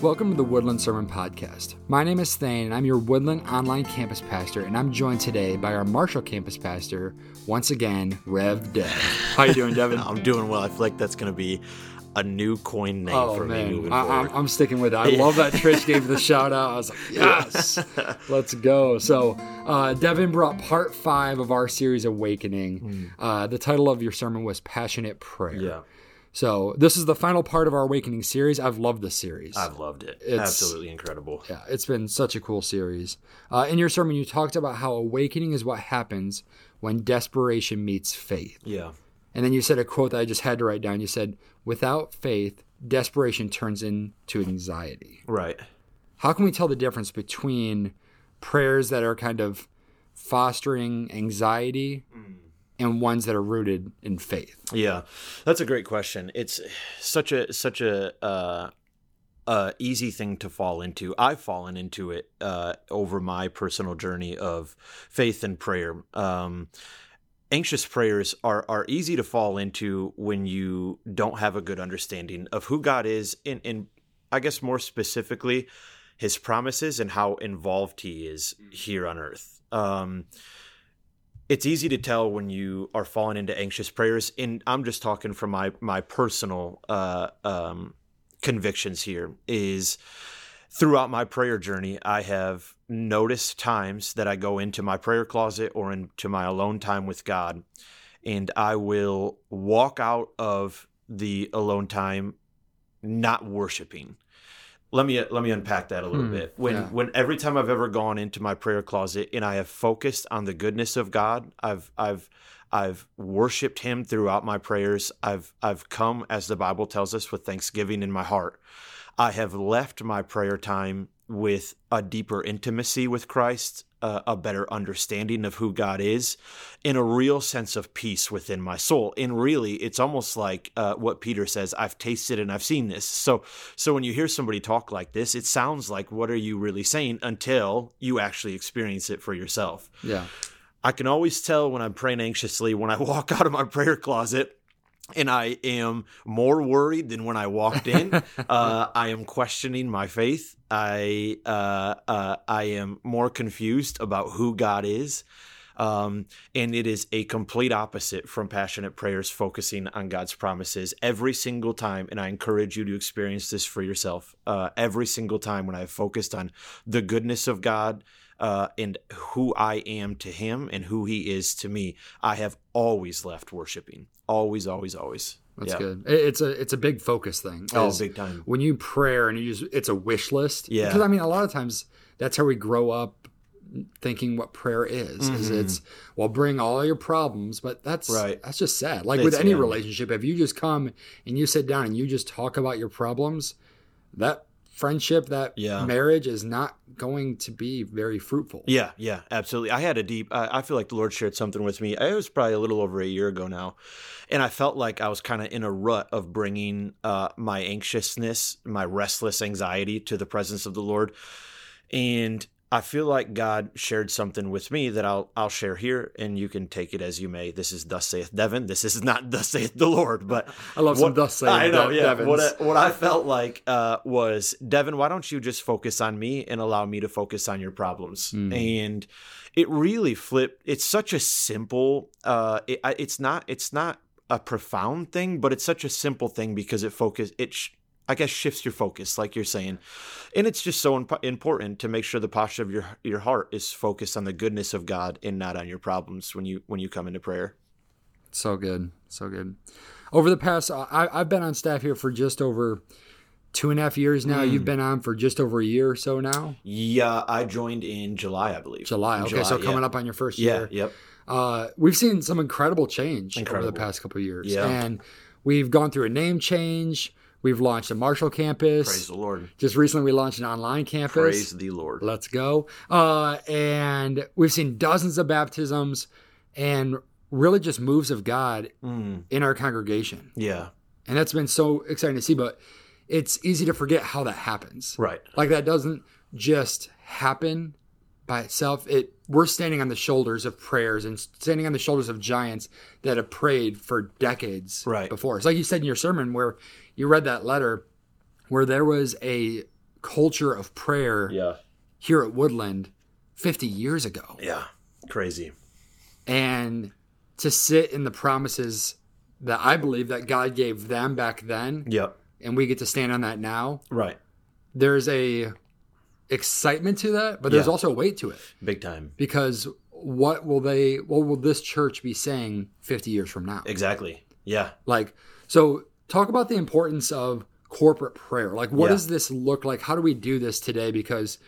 Welcome to the Woodland Sermon Podcast. My name is Thane, and I'm your Woodland online campus pastor, and I'm joined today by our Marshall campus pastor, once again, Rev Dev. How you doing, Devin? I'm doing well. I feel like that's going to be a new coin name oh for me man, moving I, I'm, I'm sticking with it. I love that Trish gave the shout out. I was like, yes, let's go. So, uh, Devin brought part five of our series, Awakening. Uh, the title of your sermon was Passionate Prayer. Yeah, So, this is the final part of our Awakening series. I've loved this series. I've loved it. It's- Absolutely incredible. Yeah, it's been such a cool series. Uh, in your sermon, you talked about how awakening is what happens when desperation meets faith. Yeah. And then you said a quote that I just had to write down. You said, without faith, desperation turns into anxiety. Right. How can we tell the difference between prayers that are kind of fostering anxiety and ones that are rooted in faith? Yeah, that's a great question. It's such a such a uh, uh, easy thing to fall into. I've fallen into it uh, over my personal journey of faith and prayer. Um, anxious prayers are are easy to fall into when you don't have a good understanding of who God is, in in I guess more specifically, His promises and how involved He is here on earth. Um, it's easy to tell when you are falling into anxious prayers and i'm just talking from my my personal uh um convictions here is throughout my prayer journey i have noticed times that i go into my prayer closet or into my alone time with god and i will walk out of the alone time not worshiping let me let me unpack that a little Hmm, bit. When yeah. when every time I've ever gone into my prayer closet and I have focused on the goodness of God, I've I've I've worshiped him throughout my prayers. I've I've come as the Bible tells us with thanksgiving in my heart. I have left my prayer time with a deeper intimacy with Christ, uh, a better understanding of who God is, and a real sense of peace within my soul. And really, it's almost like uh, what Peter says: "I've tasted and I've seen this." So, so when you hear somebody talk like this, it sounds like, "What are you really saying?" Until you actually experience it for yourself. Yeah. I can always tell when I'm praying anxiously when I walk out of my prayer closet and I am more worried than when I walked in. uh, I am questioning my faith. I uh, uh, I am more confused about who God is. Um, and it is a complete opposite from passionate prayers focusing on God's promises every single time. And I encourage you to experience this for yourself. Uh, every single time when I've focused on the goodness of God, uh, and who I am to him and who he is to me, I have always left worshiping. Always, always, always. That's Yeah. good. It's a it's a big focus thing. Oh, big time. When you prayer and you just it's a wish list. Yeah. Because I mean, a lot of times that's how we grow up thinking what prayer is. Is it's well, bring all your problems, but that's Mm-hmm. Right. That's just sad. Like with any yeah. relationship, if you just come and you sit down and you just talk about your problems, that friendship, that Yeah. marriage is not going to be very fruitful. Yeah, yeah, absolutely. I had a deep. I I feel like the Lord shared something with me. It was probably a little over a year ago now, and I felt like I was kind of in a rut of bringing uh, my anxiousness, my restless anxiety, to the presence of the Lord, and I feel like God shared something with me that I'll I'll share here, and you can take it as you may. This is thus saith Devin. This is not thus saith the Lord, but I love some what- thus saith I know, De- yeah. Devins. What I, what I felt like uh, was, Devin, why don't you just focus on me and allow me to focus on your problems? Mm. And it really flipped. It's such a simple. Uh, it, it's not. It's not a profound thing, but it's such a simple thing because it focus. It. Sh- I guess shifts your focus, like you're saying, and it's just so imp- important to make sure the posture of your your heart is focused on the goodness of God and not on your problems when you when you come into prayer. So good, so good. Over the past, I, I've been on staff here for just over two and a half years now. Mm. You've been on for just over a year or so now. Yeah, I joined in July, I believe. July. Okay, so yeah. coming up on your first Yeah. year. Yep. Uh, we've seen some incredible change over the past couple of years, Yeah. and we've gone through a name change. We've launched a Marshall campus. Praise the Lord. Just recently, we launched an online campus. Praise the Lord. Let's go. Uh, and we've seen dozens of baptisms and really just moves of God Mm, in our congregation. yeah. And that's been so exciting to see, but it's easy to forget how that happens. Right. Like that doesn't just happen by itself. It we're standing on the shoulders of prayers and standing on the shoulders of giants that have prayed for decades Right. before. It's like you said in your sermon where you read that letter where there was a culture of prayer Yeah. here at Woodland 50 years ago. Yeah. Crazy. And to sit in the promises that I believe that God gave them back then, Yep. and we get to stand on that now, Right. there's a excitement to that, but there's Yeah. also a weight to it Big time. because what will they what will this church be saying 50 years from now? Exactly. Yeah. Like so talk about the importance of corporate prayer. Like what Yeah. does this look like? How do we do this today because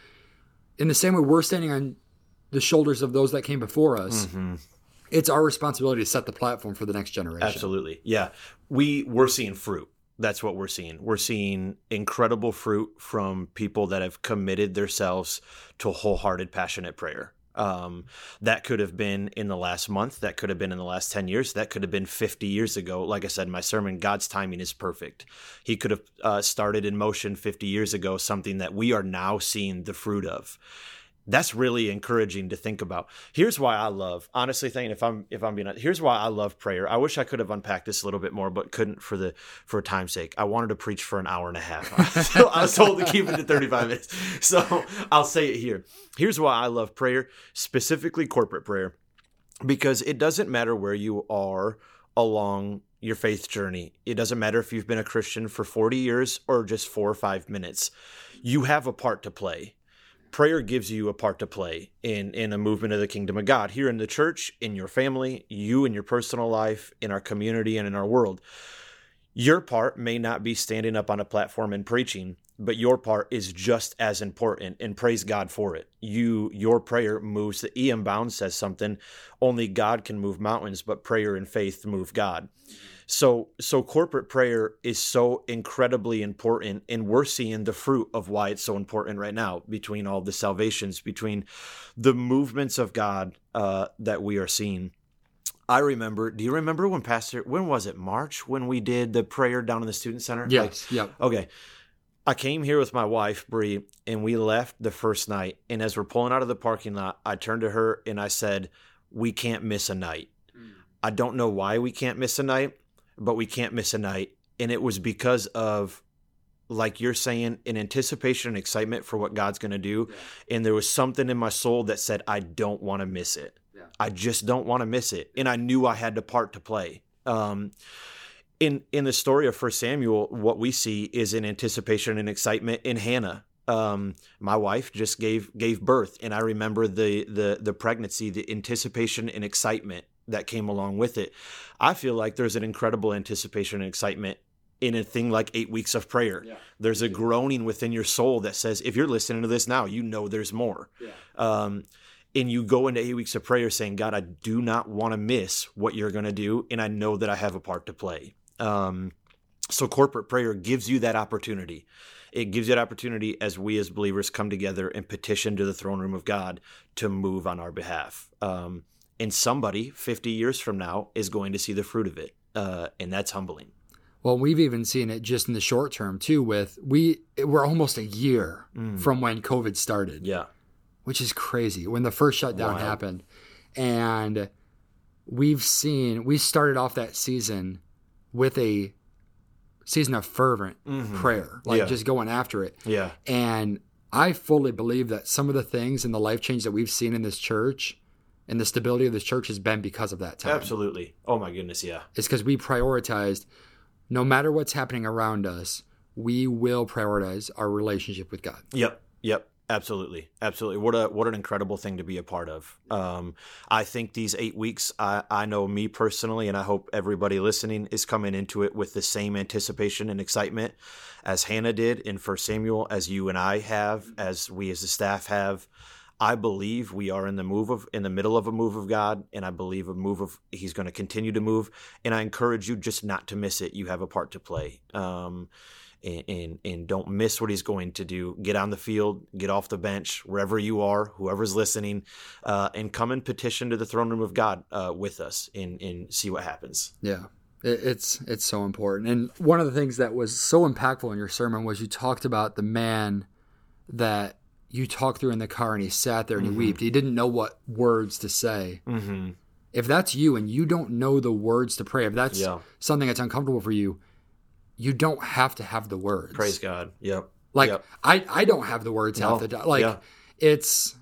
in the same way we're standing on the shoulders of those that came before us, Mm-hmm. it's our responsibility to set the platform for the next generation. Absolutely. Yeah. We we're seeing fruit. That's what we're seeing. We're seeing incredible fruit from people that have committed themselves to wholehearted, passionate prayer. Um, that could have been in the last month. That could have been in the last 10 years. That could have been 50 years ago. Like I said, my sermon, God's timing is perfect. He could have uh, started in motion 50 years ago, something that we are now seeing the fruit of that's really encouraging to think about. Here's why I love, honestly, thinking if I'm if I'm being honest, here's why I love prayer. I wish I could have unpacked this a little bit more, but couldn't for the for time's sake. I wanted to preach for an hour and a half. I was told to keep it to 35 minutes, so I'll say it here. Here's why I love prayer, specifically corporate prayer, because it doesn't matter where you are along your faith journey. It doesn't matter if you've been a Christian for 40 years or just four or five minutes. You have a part to play prayer gives you a part to play in in a movement of the kingdom of God here in the church, in your family, you in your personal life, in our community and in our world. Your part may not be standing up on a platform and preaching, but your part is just as important and praise God for it. You your prayer moves the E.M. Bounds says something, only God can move mountains, but prayer and faith move God. So so corporate prayer is so incredibly important and we're seeing the fruit of why it's so important right now between all the salvations between the movements of God uh, that we are seeing. I remember, do you remember when Pastor when was it? March when we did the prayer down in the student center? Like, Yes. yep. Okay. I came here with my wife, Bree, and we left the first night. And as we're pulling out of the parking lot, I turned to her and I said, We can't miss a night. I don't know why we can't miss a night, but we can't miss a night. And it was because of, like you're saying, an anticipation and excitement for what God's going to do. And there was something in my soul that said, I don't want to miss it. Yeah. I just don't want to miss it. And I knew I had the part to play. Um, in in the story of First Samuel, what we see is an anticipation and excitement in Hannah. Um, my wife just gave gave birth, and I remember the the the pregnancy, the anticipation and excitement that came along with it. I feel like there's an incredible anticipation and excitement in a thing like eight weeks of prayer. Yeah. There's a groaning within your soul that says, if you're listening to this now, you know there's more. Yeah. Um, and you go into eight weeks of prayer saying, God, I do not want to miss what you're going to do, and I know that I have a part to play. Um, so corporate prayer gives you that opportunity. It gives you that opportunity as we as believers come together and petition to the throne room of God to move on our behalf. Um, and somebody 50 years from now is going to see the fruit of it. Uh, and that's humbling. Well, we've even seen it just in the short term too. With we, we're almost a year from when COVID started, Yeah. which is crazy. When the first shutdown Wild. happened, and we've seen we started off that season with a season of fervent prayer, like Mm-hmm. Yeah. just going after it. Yeah. And I fully believe that some of the things and the life change that we've seen in this church and the stability of this church has been because of that time. Absolutely. Oh my goodness. Yeah. It's because we prioritized, no matter what's happening around us, we will prioritize our relationship with God. Yep. Yep. Absolutely. Absolutely. What a what an incredible thing to be a part of. Um, I think these eight weeks, I, I know me personally, and I hope everybody listening is coming into it with the same anticipation and excitement as Hannah did in First Samuel, as you and I have, as we as the staff have. I believe we are in the move of in the middle of a move of God, and I believe a move of He's going to continue to move. And I encourage you just not to miss it. You have a part to play. Um, and, and and don't miss what he's going to do. Get on the field, get off the bench, wherever you are, whoever's listening, uh, and come and petition to the throne room of God uh, with us and and see what happens. Yeah. It's it's so important. And one of the things that was so impactful in your sermon was you talked about the man that you talked through in the car and he sat there and he wept. He didn't know what words to say. Mm-hmm. If that's you and you don't know the words to pray, if that's Yeah. something that's uncomfortable for you, you don't have to have the words. Praise God. Yep. Like Yep. I I don't have the words half the time. Like Yeah. it's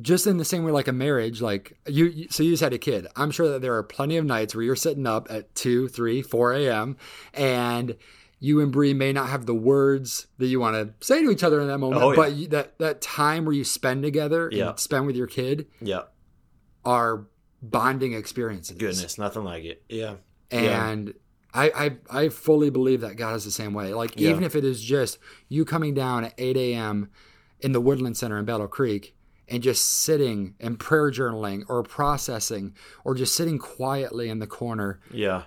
just in the same way like a marriage like you, so you just had a kid i'm sure that there are plenty of nights where you're sitting up at 2 3 4 a.m and you and Bree may not have the words that you want to say to each other in that moment, Oh, yeah. but you, that that time where you spend together Yeah. and spend with your kid Yeah. are bonding experiences. Goodness, nothing like it. Yeah. Yeah. I, I I fully believe that God is the same way. Like Yeah. even if it is just you coming down at 8 a.m. in the Woodland Center in Battle Creek and just sitting and prayer journaling or processing or just sitting quietly in the corner, Yeah.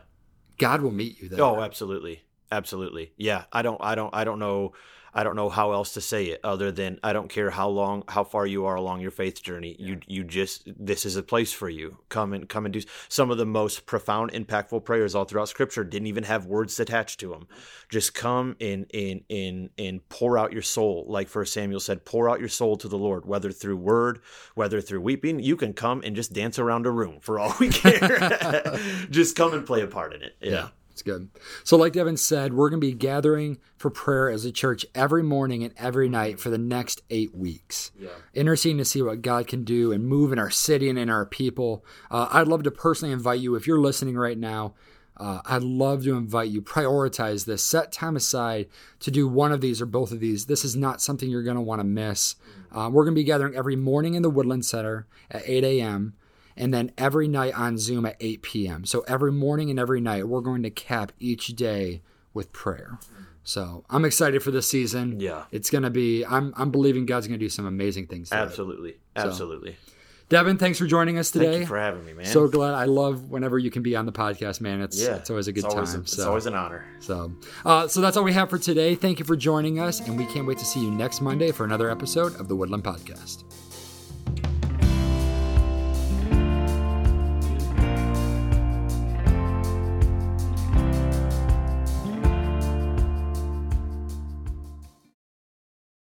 God will meet you there. Oh, absolutely. Absolutely. Yeah. I don't I don't I don't know I don't know how else to say it other than I don't care how long how far you are along your faith journey. You you just this is a place for you. Come and come and do some of the most profound impactful prayers all throughout scripture didn't even have words attached to them. Just come and and and and pour out your soul like first Samuel said, pour out your soul to the Lord whether through word, whether through weeping. You can come and just dance around a room for all we care. just come and play a part in it. Yeah. It's good. So, like Devin said, we're going to be gathering for prayer as a church every morning and every night for the next eight weeks. Yeah. Interceding to see what God can do and move in our city and in our people. Uh, I'd love to personally invite you, if you're listening right now, uh, I'd love to invite you, prioritize this, set time aside to do one of these or both of these. This is not something you're going to want to miss. Uh, we're going to be gathering every morning in the Woodland Center at 8 a.m and then every night on Zoom at 8 p.m. So every morning and every night, we're going to cap each day with prayer. So I'm excited for this season. Yeah. It's going to be, I'm, I'm believing God's going to do some amazing things. through it. Absolutely. Absolutely. Devin, thanks for joining us today. Thank you for having me, man. so glad. I love whenever you can be on the podcast, man. It's, yeah, it's always a good it's always time. it's so, always an honor. so, uh, so that's all we have for today. Thank you for joining us, and we can't wait to see you next Monday for another episode of the Woodland Podcast.